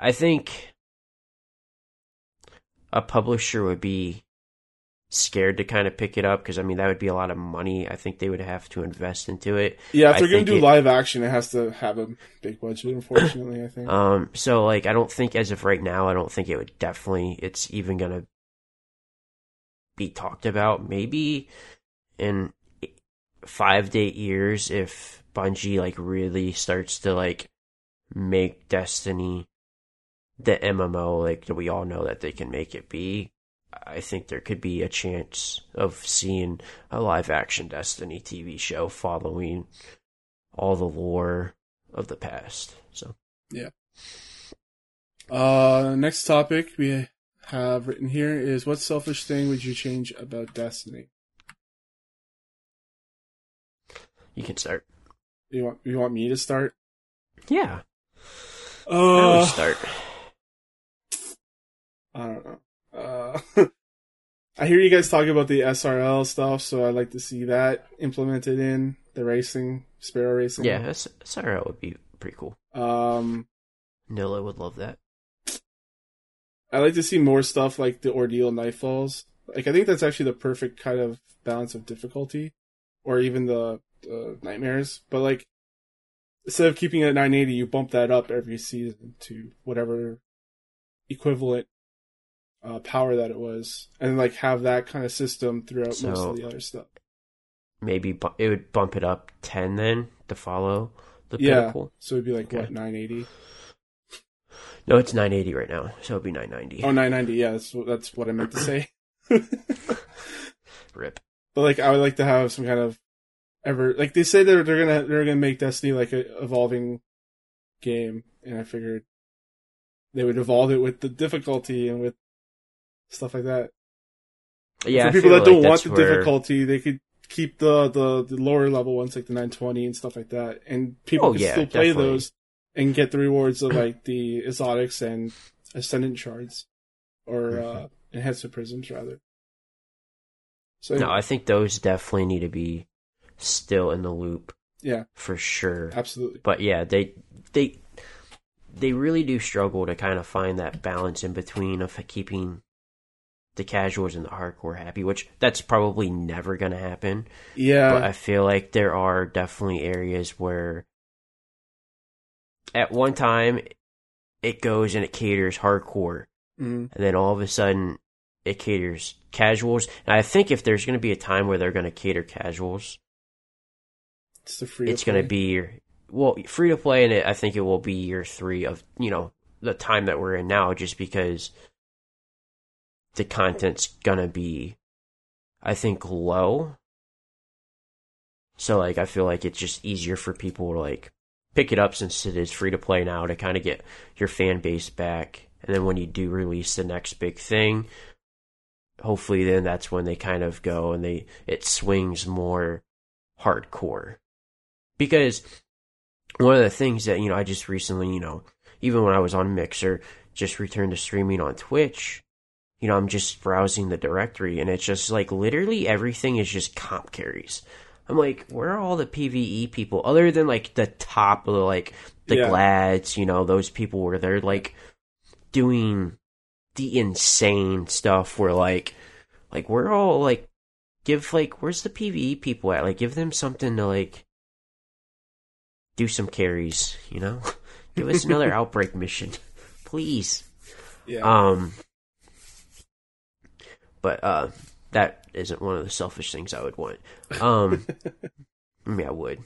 I think a publisher would be scared to kind of pick it up because I mean that would be a lot of money. I think they would have to invest into it. Yeah, if they're gonna do it- live action, it has to have a big budget. Unfortunately, I think. Um, so like I don't think as of right now, I don't think it would definitely. It's even gonna be talked about. Maybe in five to eight years, if Bungie like really starts to like make Destiny the MMO like that we all know that they can make it be. I think there could be a chance of seeing a live action Destiny TV show following all the lore of the past. So yeah. Uh, next topic we have written here is what selfish thing would you change about Destiny? You can start. You want you want me to start? Yeah, I Uh, would start. I don't know. Uh, I hear you guys talking about the SRL stuff, so I'd like to see that implemented in the racing, Sparrow racing. Yeah, SRL would be pretty cool. Um, Nilla would love that. I like to see more stuff like the Ordeal Nightfalls. Like I think that's actually the perfect kind of balance of difficulty, or even the uh, nightmares. But like instead of keeping it at 980, you bump that up every season to whatever equivalent uh, power that it was, and like have that kind of system throughout most of the other stuff. Maybe bu- it would bump it up ten then to follow the Yeah, pinnacle. so it'd be like Okay. what 980? No, it's nine eighty right now, so it'd be nine ninety. Oh, 990. Yeah, that's what- that's what I meant to say. Rip. But like, I would like to have some kind of ever like they say they're they're gonna they're gonna make Destiny like a evolving game, and I figured they would evolve it with the difficulty and with stuff like that. Yeah, For I people that don't want the where- difficulty, they could keep the, the the lower level ones like the 920 and stuff like that, and people Oh, can yeah, still play definitely. those and get the rewards of like the exotics and ascendant shards or Mm-hmm. uh enhancement prisms rather. So No, I think those definitely need to be still in the loop yeah, for sure. absolutely. But yeah, they they they really do struggle to kind of find that balance in between of keeping the casuals and the hardcore happy, which that's probably never going to happen. Yeah, But I feel like there are definitely areas where at one time it goes and it caters hardcore, Mm. and then all of a sudden it caters casuals. And I think if there's going to be a time where they're going to cater casuals, It's the free. it's going to be your well free to play, and it, I think it will be year three of you know the time that we're in now, just because the content's going to be, I think, low. So like I feel like it's just easier for people to like pick it up since it is free to play now to kind of get your fan base back. And then when you do release the next big thing, hopefully then that's when they kind of go and they it swings more hardcore. Because one of the things that, you know, I just recently, you know, even when I was on Mixer, just returned to streaming on Twitch, you know, I'm just browsing the directory and it's just like literally everything is just comp carries. I'm like, where are all the PVE people other than like the top of the, like the Yeah. Gladds, you know, those people where they're like doing the insane stuff where like like we're all like give like where's the PVE people at? Like give them something to like do some carries, you know? give us another outbreak mission. Please. Yeah. Um, but uh, that isn't one of the selfish things I would want. Um, I mean, I would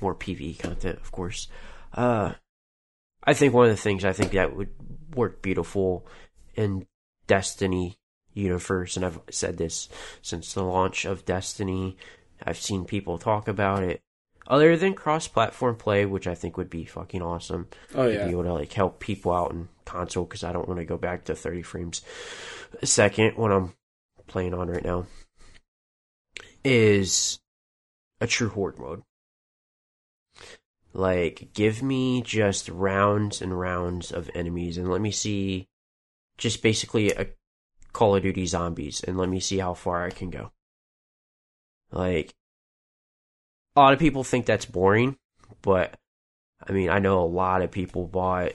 more PVE content, of course. Uh, I think one of the things I think that would work beautiful in Destiny universe, and I've said this since the launch of Destiny. I've seen people talk about it. Other than cross-platform play, which I think would be fucking awesome, oh to yeah. be able to like help people out in console because I don't want to go back to 30 frames a second when I'm playing on right now. Is a true horde mode. Like, give me just rounds and rounds of enemies and let me see just basically a Call of Duty zombies and let me see how far I can go. Like, a lot of people think that's boring, but I mean, I know a lot of people bought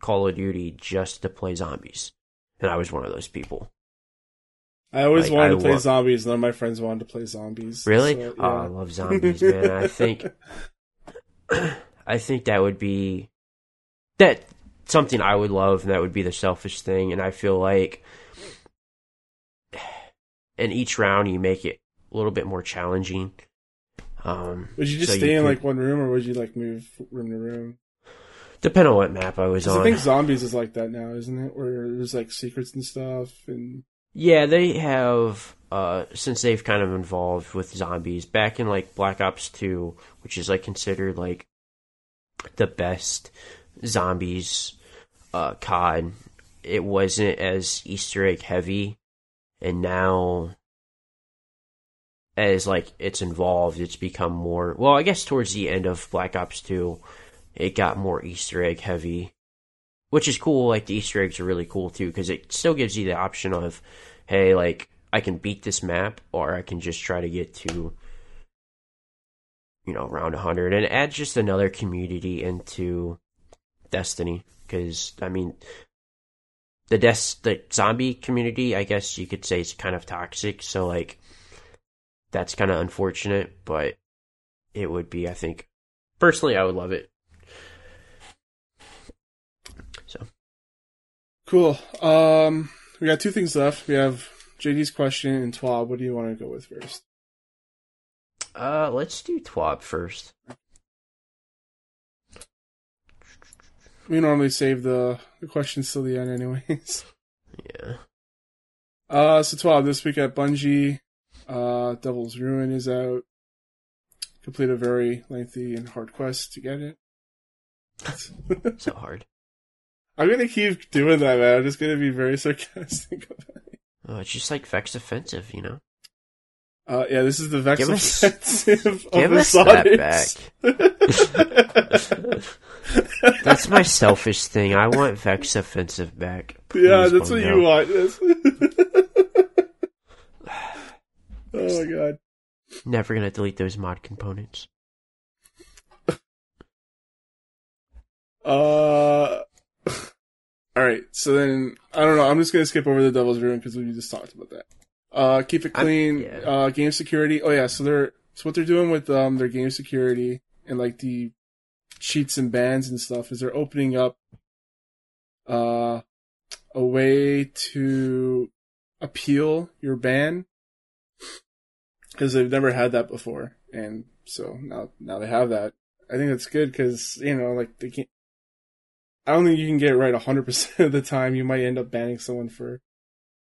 Call of Duty just to play zombies, and I was one of those people. I always like, wanted I to play zombies. None of my friends wanted to play zombies. Really? so, Oh, I love zombies, man. I think, I think that would be that something I would love, and that would be the selfish thing. And I feel like in each round you make it a little bit more challenging. Um, Would you just so stay in could- like one room, or would you like move room to room? depend on what map I was on. I think zombies is like that now, isn't it? Where there's like secrets and stuff, and Yeah, they have uh since they've kind of involved with zombies back in like Black Ops 2, which is like considered like the best zombies uh COD. It wasn't as Easter egg heavy and now as like it's involved, it's become more well, I guess towards the end of Black Ops 2, it got more Easter egg heavy which is cool. Like the Easter eggs are really cool too because it still gives you the option of, hey, like I can beat this map or I can just try to get to, you know, round 100 and add just another community into Destiny because I mean, the des the zombie community, I guess you could say, is kind of toxic. So like, that's kind of unfortunate, but it would be, I think, personally, I would love it. So cool. Um, we got two things left. We have JD's question and Twab. What do you want to go with first? Uh, let's do TWAB first. We normally save the, the questions till the end, anyways. Yeah. Uh, so Twab, this week at Bungie, uh, Devil's Ruin is out. Complete a very lengthy and hard quest to get it. So hard. I'm gonna keep doing that, man. I'm just gonna be very sarcastic about it. Oh, it's just like Vex Offensive, you know? Uh, yeah, this is the Vex Give us- offensive of give the us that Sonics. That's my selfish thing. I want Vex Offensive back. yeah, that's what you want. Oh my god. Never gonna delete those mod components. Uh, all right. So then I don't know. I'm just gonna skip over the Devil's Ruin because we just talked about that. Uh, keep it clean. yeah. Uh, game security. Oh yeah. So they're so what they're doing with um their game security and like the cheats and bans and stuff is they're opening up uh a way to appeal your ban because they've never had that before, and so now now they have that. I think that's good because you know, like they can't. I don't think you can get it right hundred percent of the time. You might end up banning someone for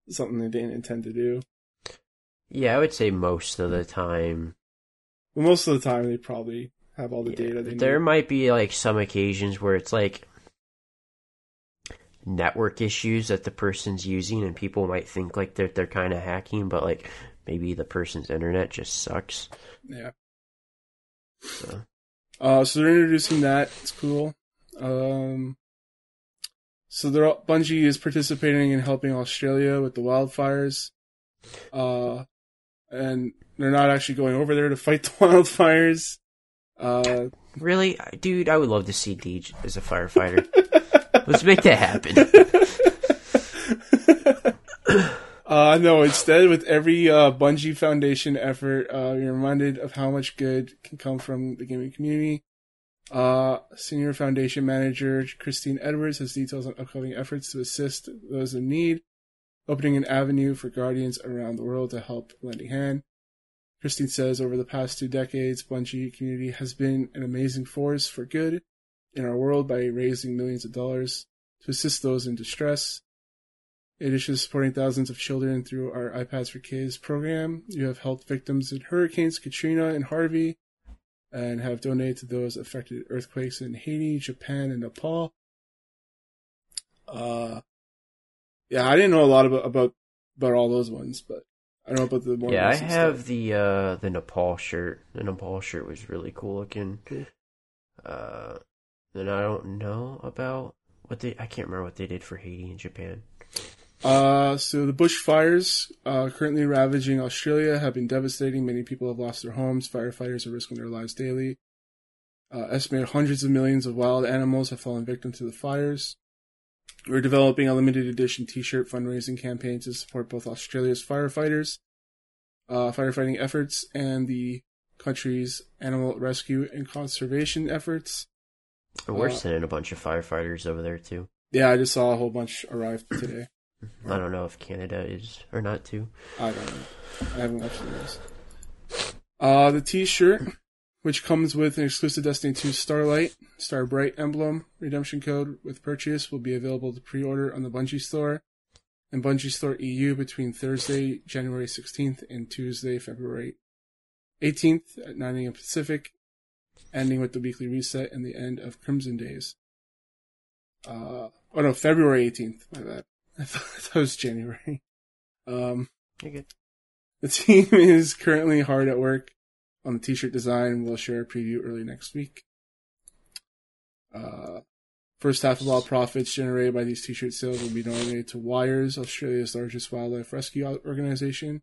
something they didn't intend to do. Yeah, I would say most of the time. Well, most of the time, they probably have all the Yeah, data they there need. might be like some occasions where it's like network issues that the person's using and people might think like they're they're kind of hacking but like maybe the person's internet just sucks Yeah. so Uh, so they're introducing that. It's cool. Um, so they're all, Bungie is participating in helping Australia with the wildfires. Uh, and they're not actually going over there to fight the wildfires. Uh, really dude i would love to see deej as a firefighter let's make that happen uh, no, instead, with every uh, Bungie Foundation effort, uh, you're reminded of how much good can come from the gaming community. Uh, Senior Foundation Manager Christine Edwards has details on upcoming efforts to assist those in need, opening an avenue for Guardians around the world to help lend a hand. Christine says over the past two decades, Bungie community has been an amazing force for good in our world by raising millions of dollars to assist those in distress. Addition to supporting thousands of children through our iPads for Kids program, you have helped victims in hurricanes Katrina and Harvey, and have donated to those affected earthquakes in Haiti, Japan, and Nepal. Uh, yeah, I didn't know a lot about about about all those ones, but I don't know about the more. yeah i have stuff. the uh the nepal shirt the nepal shirt was really cool looking Cool. uh then i don't know about what they i can't remember what they did for haiti and japan Uh, so the bushfires uh, currently ravaging Australia have been devastating. Many people have lost their homes. Firefighters are risking their lives daily. Uh, estimated hundreds of millions of wild animals have fallen victim to the fires. We're developing a limited edition T-shirt fundraising campaign to support both Australia's firefighters, uh, firefighting efforts, and the country's animal rescue and conservation efforts. we're Uh, sending a bunch of firefighters over there too Yeah, I just saw a whole bunch arrive today. I don't know if canada is or not too I don't know. I haven't watched the rest. Uh, the T-shirt, which comes with an exclusive Destiny 2 Starlight, Starbright emblem redemption code with purchase, will be available to pre-order on the Bungie store and Bungie Store EU between Thursday, January 16th and Tuesday, February 18th at 9 a.m. Pacific, ending with the weekly reset and the end of Crimson Days. Uh, oh no, February 18th. My bad. I thought, it was January. Um, the team is currently hard at work on the t-shirt design. We'll share a preview early next week. Uh, first half of all profits generated by these t-shirt sales will be donated to Wires, Australia's largest wildlife rescue organization.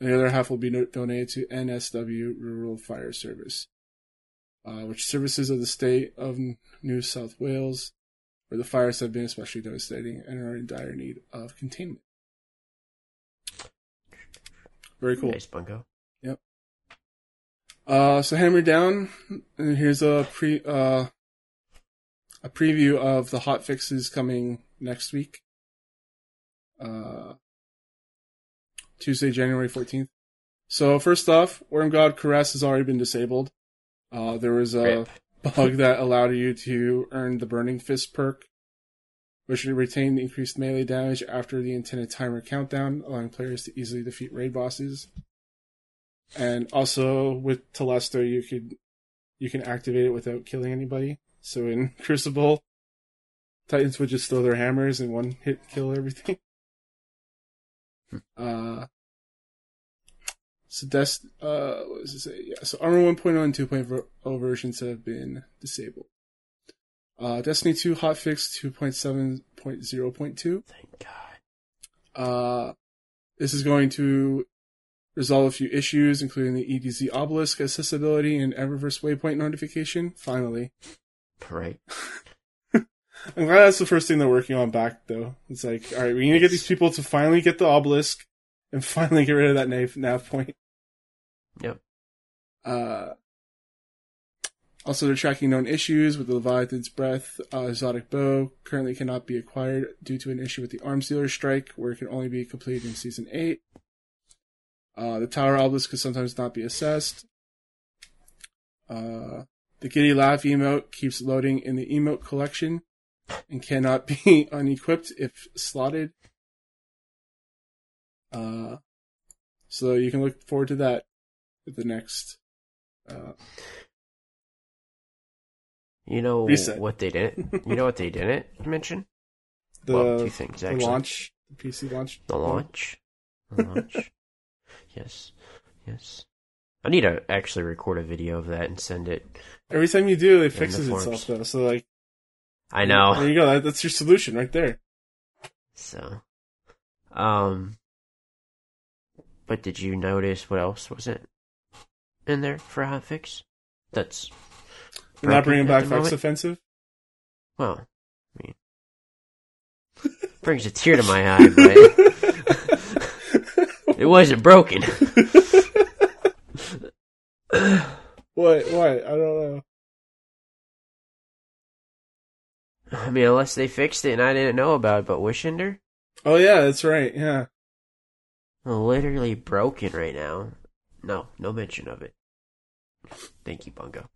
And the other half will be no- donated to NSW Rural Fire Service, uh, which services of the state of New South Wales, where the fires have been especially devastating and are in dire need of containment. Very cool. Nice bungo. Uh, so hammer down, and here's a pre uh a preview of the hot fixes coming next week. Uh, Tuesday, January fourteenth. So first off, Worm God Caress has already been disabled. Uh, there was a Rip. Bug that allowed you to earn the Burning Fist perk, which retained increased melee damage after the intended timer countdown, allowing players to easily defeat raid bosses. And also with Telesto, you could you can activate it without killing anybody. So in Crucible, Titans would just throw their hammers and one hit kill everything. uh, so Dest, uh, what does it say? Yeah, so Armor 1.0 and 2.0 versions have been disabled. Uh, Destiny 2 hotfix 2.7.0.2. Thank God. Uh, this is going to resolve a few issues, including the EDZ obelisk accessibility and Eververse waypoint notification. Finally. Right. I'm glad that's the first thing they're working on back, though. It's like, alright, we need to get these people to finally get the obelisk and finally get rid of that nav, nav point. Yep. Uh, Also, they're tracking known issues with the Leviathan's Breath uh, exotic bow. Currently cannot be acquired due to an issue with the arms dealer strike, where it can only be completed in season 8. Uh, the Tower Obelisk could sometimes not be assessed. Uh, the Giddy Laugh emote keeps loading in the emote collection and cannot be unequipped if slotted. Uh, so you can look forward to that at the next uh, You know Reset. what they didn't. You know what they didn't mention? the, well, two things the launch, the PC launch. The launch. The launch. yes. Yes. I need to actually record a video of that and send it. Every time you do, it fixes itself though. So like, I know. There you go. That, that's your solution right there. So, um, but did you notice what else was it in there for a hotfix? That's not bringing back Fox offensive. well, I mean, brings a tear to my eye, but it wasn't broken. what? What? I don't know. I mean, unless they fixed it and I didn't know about it, but Wishender, Oh yeah, that's right. Yeah. Literally broken right now. No, no mention of it. Thank you, Bungo.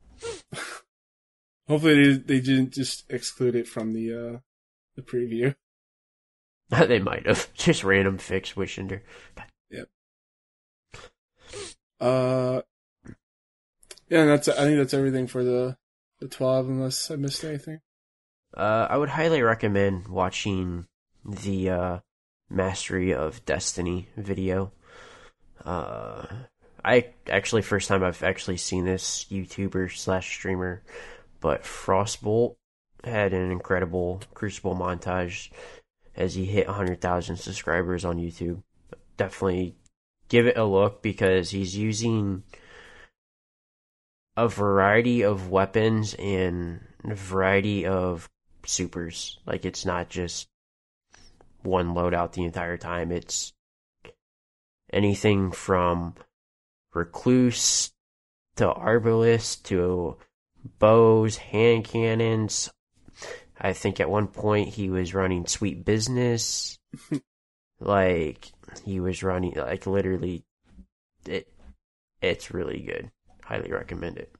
Hopefully they, they didn't just exclude it from the uh the preview. they might have just random fix Wishender. Yep. Uh, yeah, that's I think that's everything for the the twelve, unless I missed anything. Uh, I would highly recommend watching the uh, Mastery of Destiny video. Uh, I actually first time I've actually seen this YouTuber slash streamer, but Frostbolt had an incredible Crucible montage as he hit 100,000 subscribers on YouTube. Definitely give it a look because he's using a variety of weapons and a variety of supers. Like it's not just one loadout the entire time. It's anything from recluse to arbalest to bows, hand cannons. I think at one point he was running sweet business. like he was running like literally it it's really good. Highly recommend it.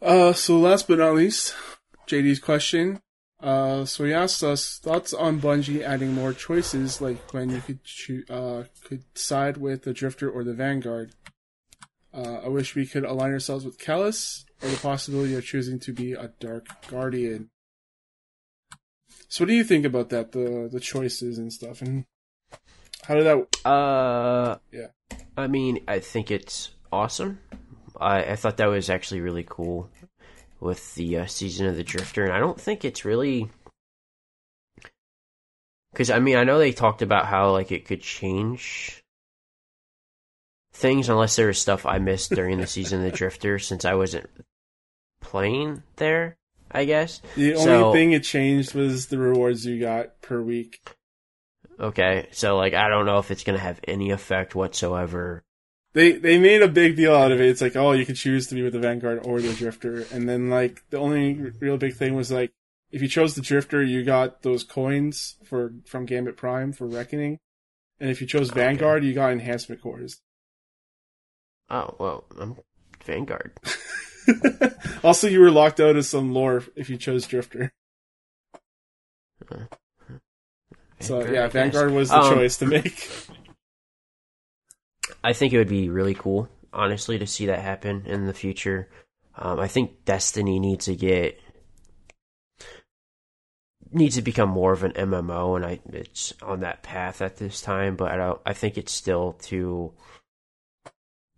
Uh, so last but not least, JD's question. Uh, so he asked us thoughts on Bungie adding more choices, like when you could choo- uh could side with the Drifter or the Vanguard. Uh, I wish we could align ourselves with Calus, or the possibility of choosing to be a Dark Guardian. So, what do you think about that? The the choices and stuff, and how did that? Uh, Yeah. I mean, I think it's awesome. I I thought that was actually really cool with the uh, season of the Drifter, and I don't think it's really because I mean I know they talked about how like it could change things unless there was stuff I missed during the season of the Drifter since I wasn't playing there. I guess. The only So- thing it changed was the rewards you got per week. Okay, so like I don't know if it's gonna have any effect whatsoever. They they made a big deal out of it. It's like, oh, you can choose to be with the Vanguard or the Drifter, and then like the only real big thing was like, if you chose the Drifter, you got those coins for from Gambit Prime for Reckoning, and if you chose Okay. Vanguard, you got enhancement cores. Oh well, I'm Vanguard. also, you were locked out of some lore if you chose Drifter. So Vanguard, yeah. Vanguard was the Um, choice to make. I think it would be really cool, honestly, to see that happen in the future. Um, I think Destiny needs to get needs to become more of an MMO, and I it's on that path at this time. But I don't. I think it's still too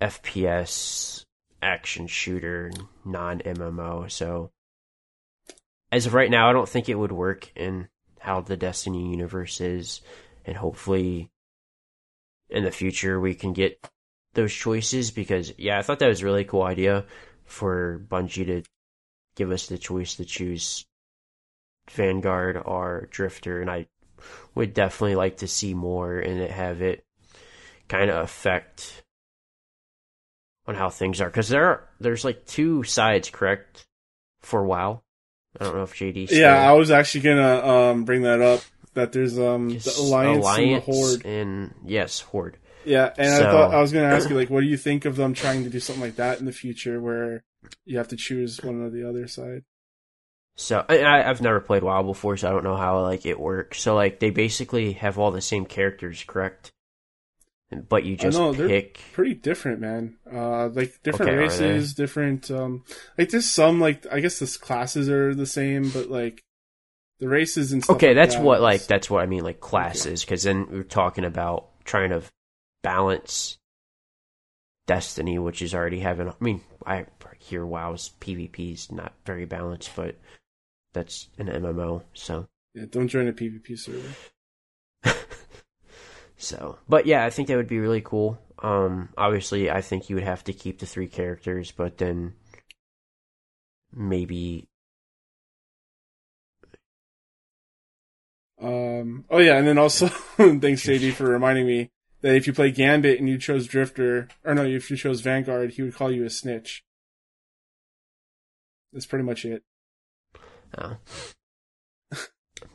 FPS action shooter, non MMO. So as of right now, I don't think it would work in how the Destiny universe is, and hopefully in the future we can get those choices because yeah, I thought that was a really cool idea for Bungie to give us the choice to choose Vanguard or Drifter and I would definitely like to see more and it have it kind of affect on how things are because there are, there's like two sides, correct? For WoW, I don't know if JD. Yeah, I was actually gonna um, bring that up. That there's um, the alliance, alliance and the horde. and yes, horde. Yeah, and I thought I was gonna ask you like, what do you think of them trying to do something like that in the future, where you have to choose one or the other side? So I, I've never played WoW before, so I don't know how like it works. So like they basically have all the same characters, correct? But you just know, they're- pick. Pretty different, man. Uh, like different Okay, races, different. Um, like there's some like I guess the classes are the same, but like the races and stuff. Okay, like that's that what is- like that's what I mean like classes because then we're talking about trying to balance Destiny, which is already having. I mean, I hear WoW's PvP is not very balanced, but that's an MMO, so. Yeah, don't join a PvP server. So, but yeah, I think that would be really cool. Um, obviously, I think you would have to keep the three characters, but then maybe Um, oh yeah, and then also thanks JD for reminding me that if you play Gambit and you chose Drifter, or no, if you chose Vanguard, he would call you a snitch. That's pretty much it. Oh.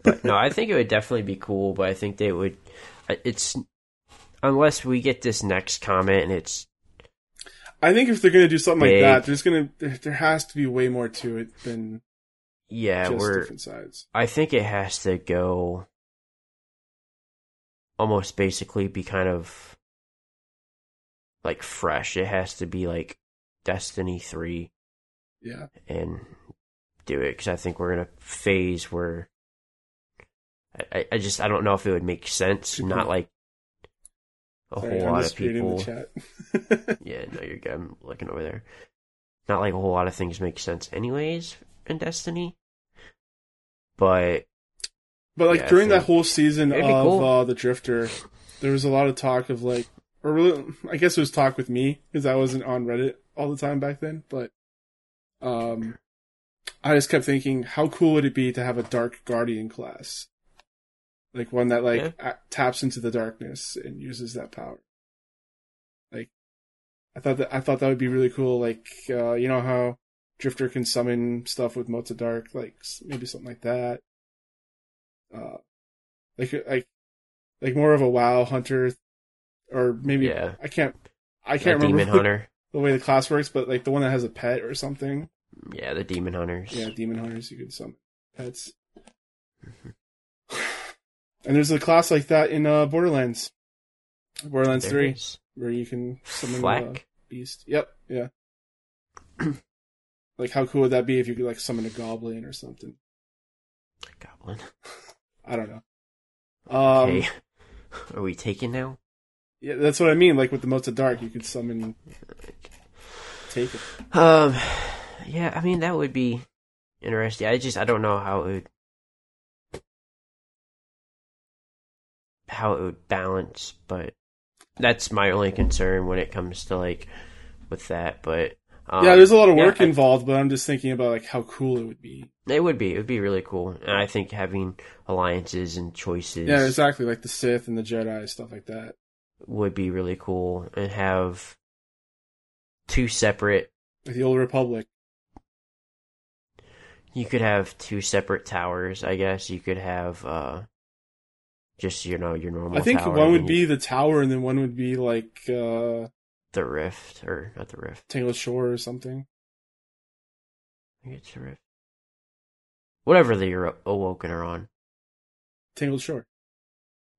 but no, I think it would definitely be cool. But I think they would. It's unless we get this next comment and it's I think if they're gonna do something Big. like that, there's gonna there, there has to be way more to it than yeah, just we're. different sides. I think it has to go almost basically be kind of like fresh. It has to be like Destiny three Yeah, and do it because I think we're in a phase where I, I- just I don't know if it would make sense. Super. Not like a Sorry, whole I'm lot of people. the chat. Yeah, no, you're good. I'm looking over there. Not like a whole lot of things make sense, anyways, in Destiny. But But like Yeah, I during that whole season of cool. uh, the Drifter, there was a lot of talk of like, or really, I guess it was talk with me because I wasn't on Reddit all the time back then. But um, I just kept thinking, how cool would it be to have a Dark Guardian class, like one that like a- taps into the darkness and uses that power. Like, I thought that I thought that would be really cool. Like, uh, you know how Drifter can summon stuff with of Dark, like maybe something like that uh, like like like more of a WoW hunter, or maybe Yeah. I can't I can't remember Demon Hunter, the way the class works, but like the one that has a pet or something. yeah, the Demon Hunters. Yeah, demon hunters you could summon pets. And there's a class like that in uh, Borderlands, Borderlands There Three, is. where you can summon a beast. Yep, yeah. like how cool would that be if you could like summon a goblin or something? Goblin. I don't know. Um, Okay. Are we taking now? Yeah, that's what I mean. Like with the Motes of Dark, you could summon, take it. Um, yeah, I mean that would be interesting. I just I don't know how it would how it would balance, but that's my only concern when it comes to like with that. But um, yeah, there's a lot of yeah, work I- involved, but I'm just thinking about like how cool it would be. It would be. It would be really cool, and I think having alliances and choices Yeah, exactly. Like the Sith and the Jedi, stuff like that. would be really cool, and have two separate. Like the Old Republic. You could have two separate towers. I guess you could have uh, just you know your normal. I think one would be the tower, and then one would be like uh, the rift, or not the rift. Tangled Shore or something. I think it's the rift. Whatever the Euro- Awoken are on. Tangled Shore.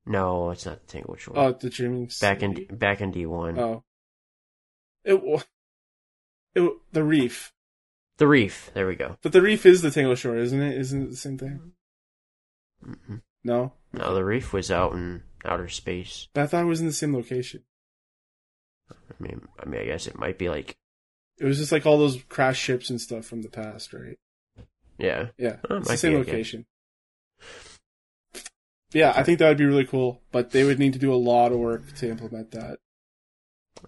No, it's not the Tangled Shore. Oh, the Dreaming back in back in D one. Oh, it, it the Reef, The Reef. There we go. but the Reef is the Tangled Shore, isn't it? Isn't it the same thing? Mm-mm. No, No, the Reef was out in outer space. but I thought it was in the same location. I mean, I mean, I guess it might be like, It was just like all those crash ships and stuff from the past, right? yeah, Yeah, Oh, it's the same be, I guess. location. Yeah, I think that would be really cool, but they would need to do a lot of work to implement that.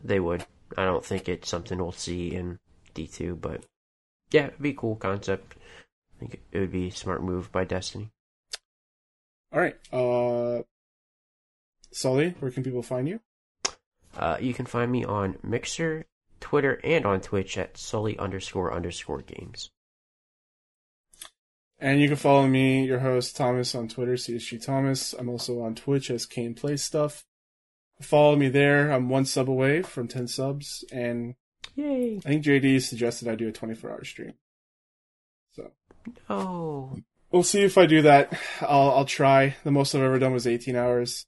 they would. I don't think it's something we'll see in D two, but yeah, it'd be a cool concept. I think it would be a smart move by Destiny. All right, uh, Sully, where can people find you? Uh, you can find me on Mixer, Twitter and on Twitch at Sully underscore underscore games. And you can follow me, your host Thomas, on Twitter, CSG Thomas. I'm also on Twitch as Kane Plays Stuff. Follow me there. I'm one sub away from ten subs, and Yay! I think JD suggested I do a 24 hour stream. So Oh, we'll see if I do that. I'll I'll try. The most I've ever done was 18 hours,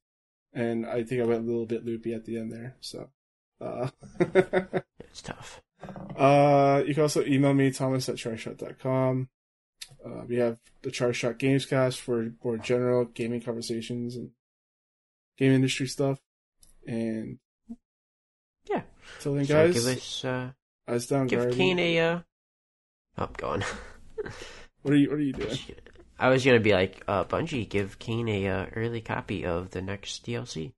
and I think I went a little bit loopy at the end there. So, uh, it's tough. uh, you can also email me Thomas at charshot.com. Uh, we have the Charshot Gamescast for more general gaming conversations and game industry stuff. And Yeah. till then, So guys, give us, uh, down, give. Kane a, uh, oh, I'm gone. What are you What are you doing? I was gonna be like, uh, Bungie, give Kane a uh, early copy of the next DLC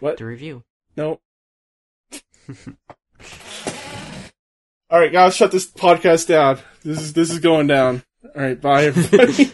What? to review. No. All right, guys, shut this podcast down. This is this is going down. All right, bye everybody.